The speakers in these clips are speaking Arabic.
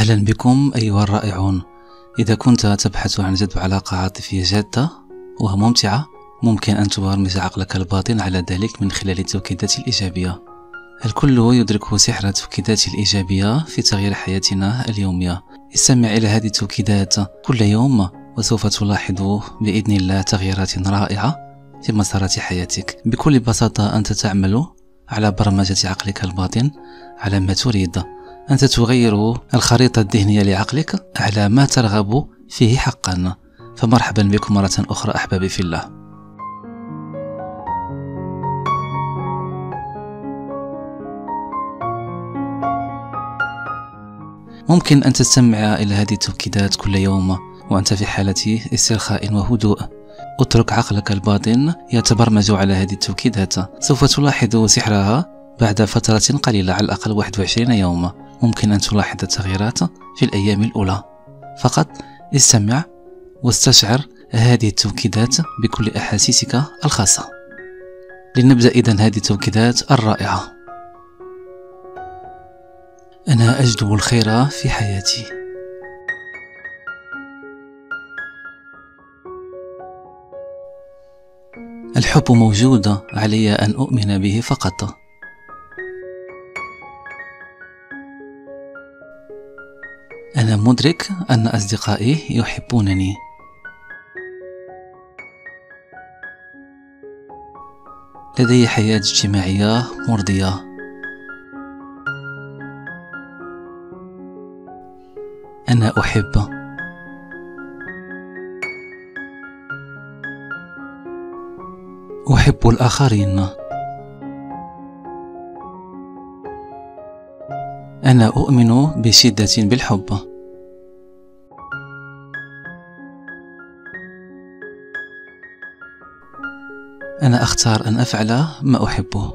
أهلا بكم أيها الرائعون. إذا كنت تبحث عن جذب علاقة عاطفية جادة وممتعة ممكن أن تبرمج عقلك الباطن على ذلك من خلال التوكيدات الإيجابية. الكل يدرك سحر التوكيدات الإيجابية في تغيير حياتنا اليومية. استمع إلى هذه التوكيدات كل يوم وسوف تلاحظ بإذن الله تغييرات رائعة في مسارات حياتك. بكل بساطة أنت تعمل على برمجة عقلك الباطن على ما تريد. أنت تغير الخريطة الذهنية لعقلك على ما ترغب فيه حقا. فمرحبا بكم مرة أخرى أحبابي في الله. ممكن أن تستمع إلى هذه التوكيدات كل يوم وأنت في حالة استرخاء وهدوء. اترك عقلك الباطن يتبرمج على هذه التوكيدات. سوف تلاحظ سحرها بعد فترة قليلة على الأقل 21 يوما ممكن أن تلاحظ التغييرات في الأيام الأولى. فقط استمع واستشعر هذه التوكيدات بكل أحاسيسك الخاصة. لنبدأ إذن هذه التوكيدات الرائعة. أنا أجدب الخير في حياتي. الحب موجود علي أن أؤمن به فقط. أنا مدرك أن أصدقائي يحبونني. لدي حياة اجتماعية مرضية. أنا أحب. أحب الآخرين. أنا أؤمن بشدة بالحب. أنا أختار أن أفعل ما أحبه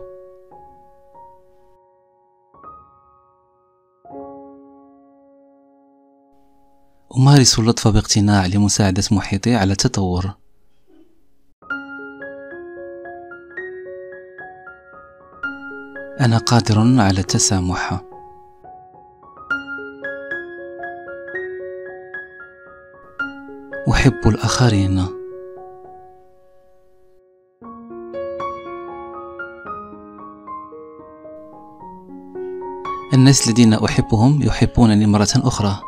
أمارس اللطف باقتناع لمساعدة محيطي على التطور. أنا قادر على التسامح. أحب الآخرين. الناس الذين أحبهم يحبونني مرة أخرى.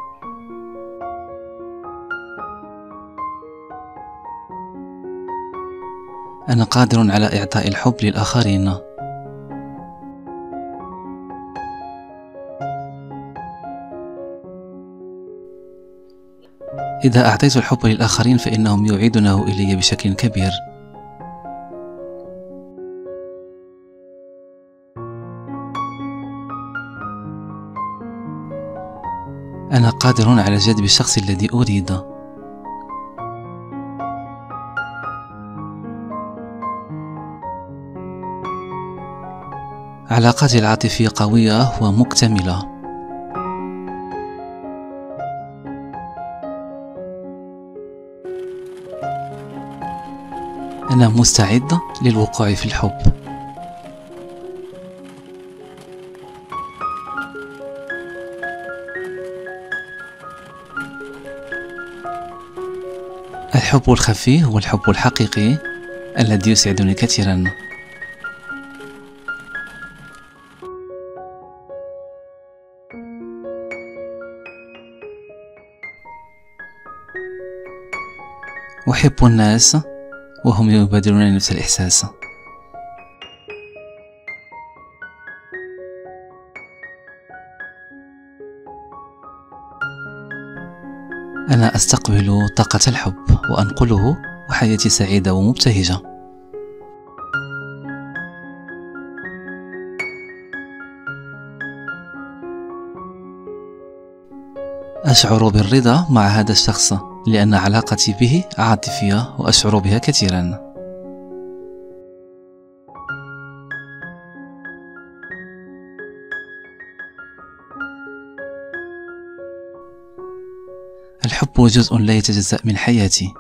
أنا قادر على إعطاء الحب للآخرين. إذا أعطيت الحب للآخرين فإنهم يعيدونه إلي بشكل كبير. أنا قادر على جذب الشخص الذي أريد علاقاتي العاطفية قوية ومكتملة. أنا مستعد للوقوع في الحب. الحب الخفي هو الحب الحقيقي الذي يسعدني كثيرا. أحب الناس وهم يبادرون نفس الإحساس. أنا أستقبل طاقة الحب وأنقله وحياتي سعيدة ومبتهجة؟ أشعر بالرضا مع هذا الشخص. لأن علاقتي به عاطفية وأشعر بها كثيرا. الحب جزء لا يتجزأ من حياتي.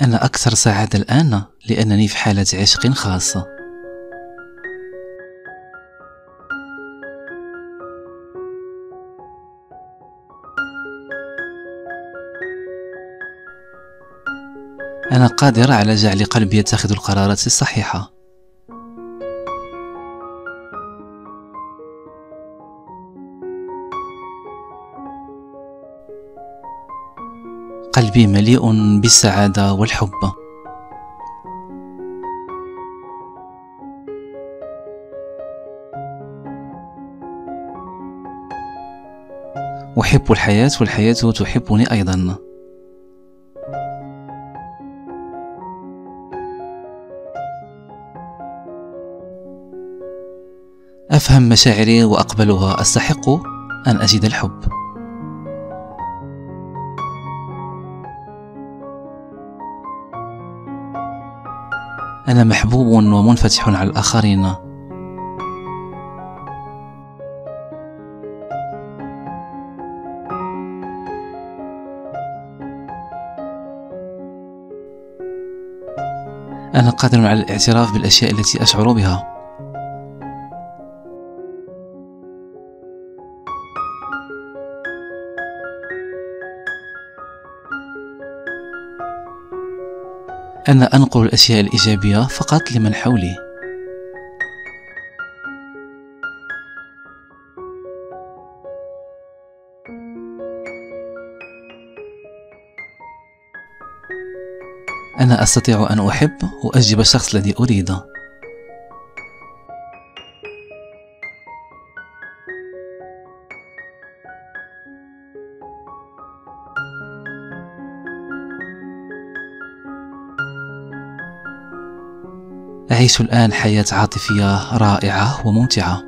أنا أكثر سعادة الآن لأنني في حالة عشق خاصة. أنا قادرة على جعل قلبي يتخذ القرارات الصحيحة. قلبي مليء بالسعادة والحب. أحب الحياة والحياة تحبني أيضا. أفهم مشاعري وأقبلها أستحق أن أجد الحب. أنا محبوب ومنفتح على الآخرين. أنا قادر على الاعتراف بالأشياء التي أشعر بها. أنا أنقل الأشياء الإيجابية فقط لمن حولي. أنا أستطيع أن أحب وأجب الشخص الذي أريده. أعيش الآن حياة عاطفية رائعة وممتعة.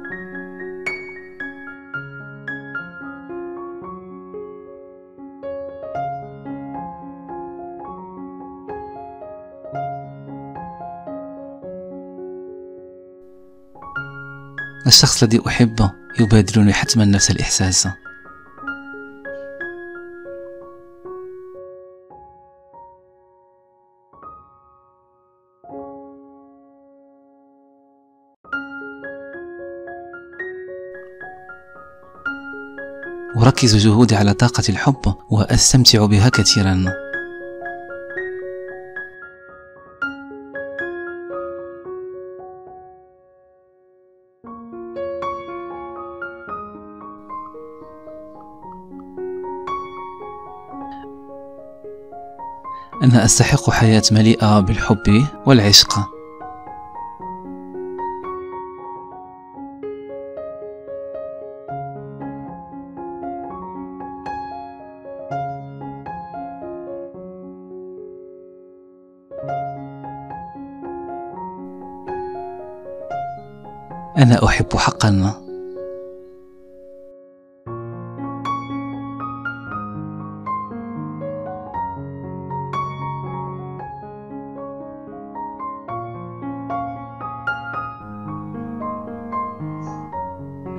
الشخص الذي أحبه يبادلني حتما نفس الإحساس. أركز جهودي على طاقة الحب وأستمتع بها كثيرا. أنا أستحق حياة مليئة بالحب والعشق. أنا أحب حقا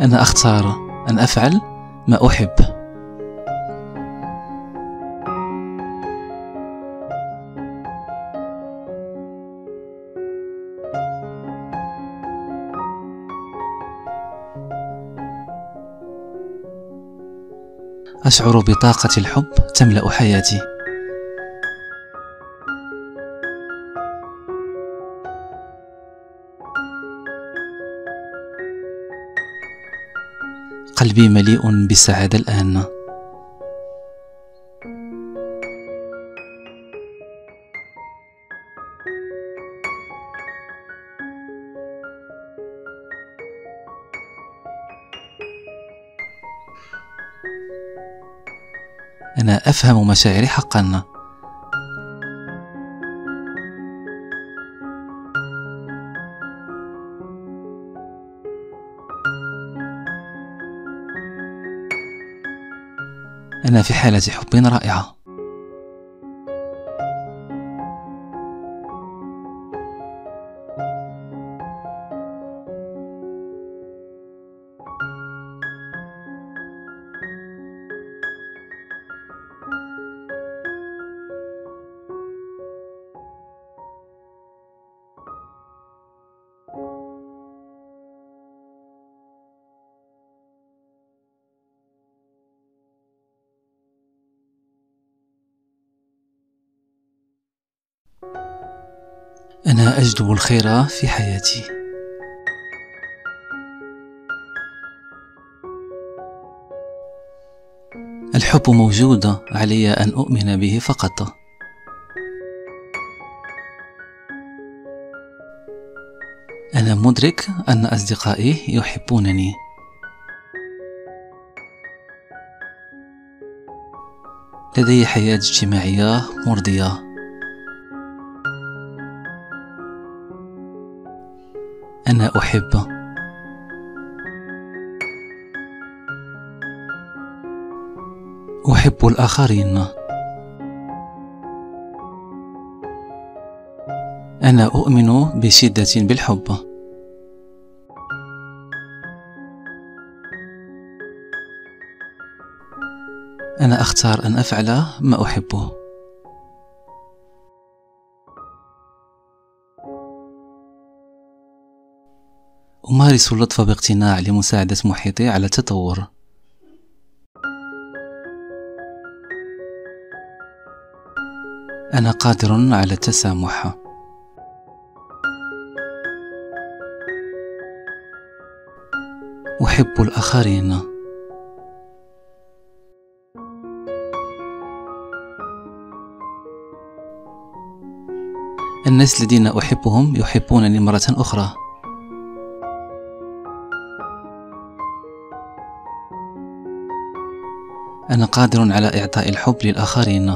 أنا أختار أن أفعل ما أحب. أشعر بطاقة الحب تملأ حياتي. قلبي مليء بالسعادة الآن. أفهم مشاعري حقا. أنا في حالة حب رائعة. أنا أجلب الخير في حياتي. الحب موجود علي أن أؤمن به فقط. أنا مدرك أن أصدقائي يحبونني. لدي حياة اجتماعية مرضية. أنا أحب أحب الآخرين. أنا أؤمن بشدة بالحب. أنا أختار أن أفعل ما أحبه. أمارس اللطف باقتناع لمساعدة محيطي على التطور. أنا قادر على التسامح. أحب الآخرين. الناس الذين أحبهم يحبونني مرة أخرى. أنا قادر على إعطاء الحب للآخرين.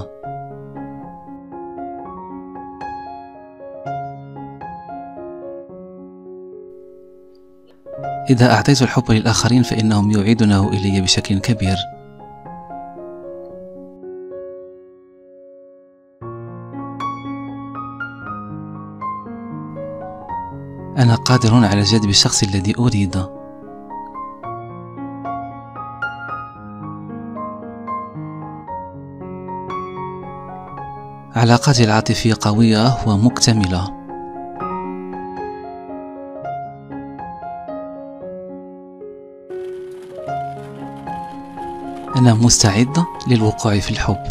إذا أعطيت الحب للآخرين فإنهم يعيدونه إلي بشكل كبير. أنا قادر على جذب الشخص الذي أريد. علاقاتي العاطفية قوية ومكتملة. أنا مستعد للوقوع في الحب.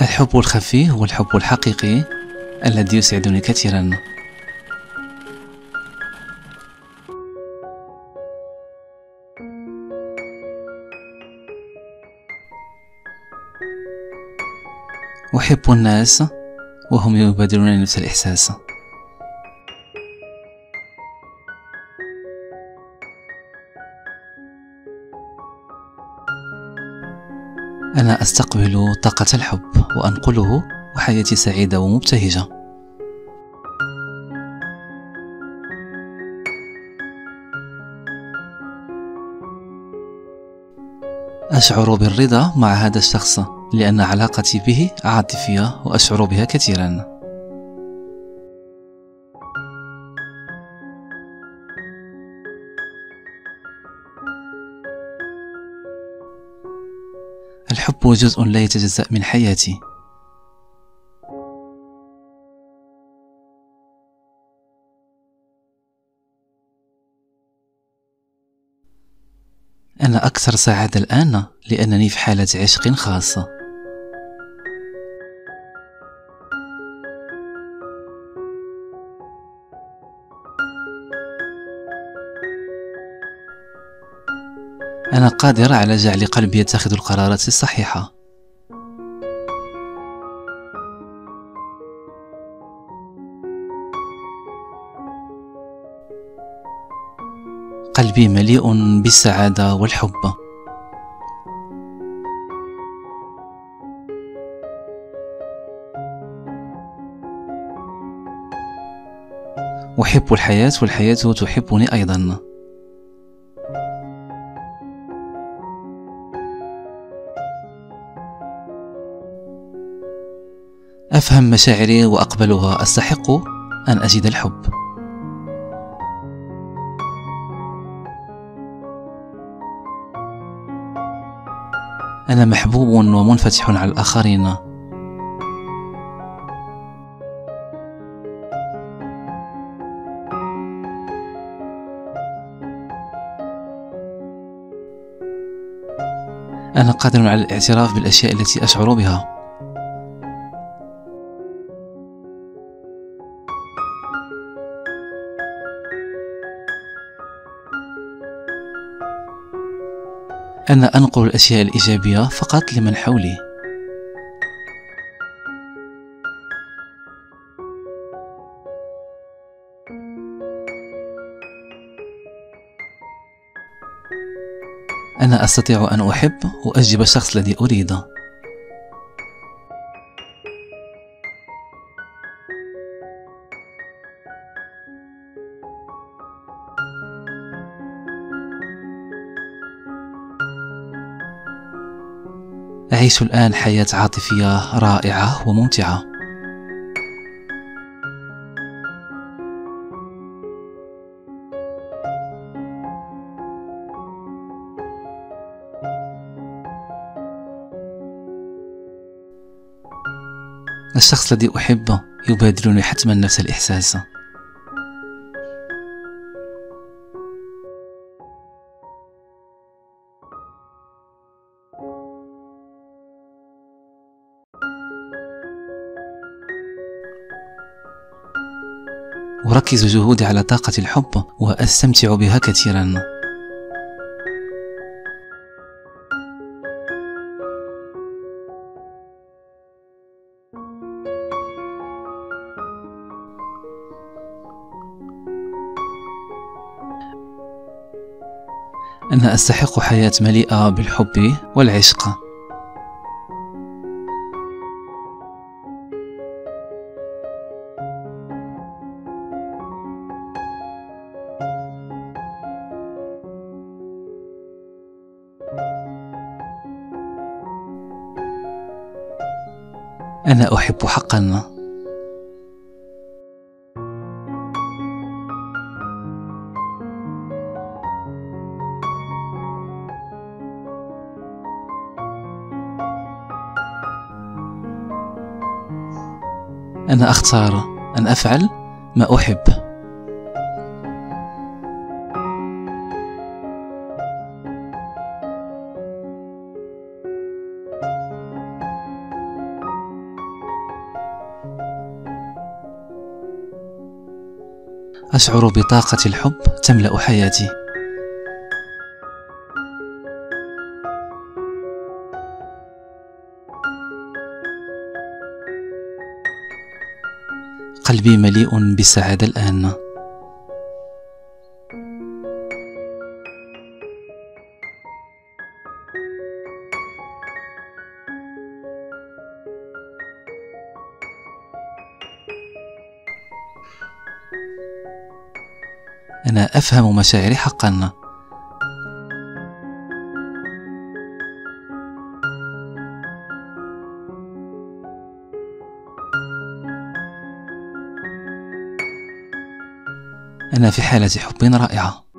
الحب الخفي هو الحب الحقيقي الذي يسعدني كثيرا. أحب الناس وهم يبادلون نفس الإحساس. أنا أستقبل طاقة الحب وأنقله وحياتي سعيدة ومبتهجة. أشعر بالرضا مع هذا الشخص. لأن علاقتي به عاطفية وأشعر بها كثيرا. الحب جزء لا يتجزأ من حياتي. أنا أكثر سعادة الآن لأنني في حالة عشق خاصة. أنا قادر على جعل قلبي يتخذ القرارات الصحيحة. قلبي مليء بالسعادة والحب. أحب الحياة والحياة تحبني أيضا. أفهم مشاعري وأقبلها أستحق أن أجد الحب. أنا محبوب ومنفتح على الآخرين. أنا قادر على الاعتراف بالأشياء التي أشعر بها. أنا أنقل الأشياء الإيجابية فقط لمن حولي. أنا أستطيع أن أحب وأجلب الشخص الذي أريده. أعيش الآن حياة عاطفية رائعة وممتعة. الشخص الذي أحبه يبادلني حتما نفس الإحساس. أركز جهودي على طاقة الحب وأستمتع بها كثيرا. أنا أستحق حياة مليئة بالحب والعشق. أنا أحب حقا أنا أختار أن أفعل ما أحب. أشعر بطاقة الحب تملأ حياتي. قلبي مليء بالسعادة الآن. أفهم مشاعري حقا. أنا في حالة حب رائعة.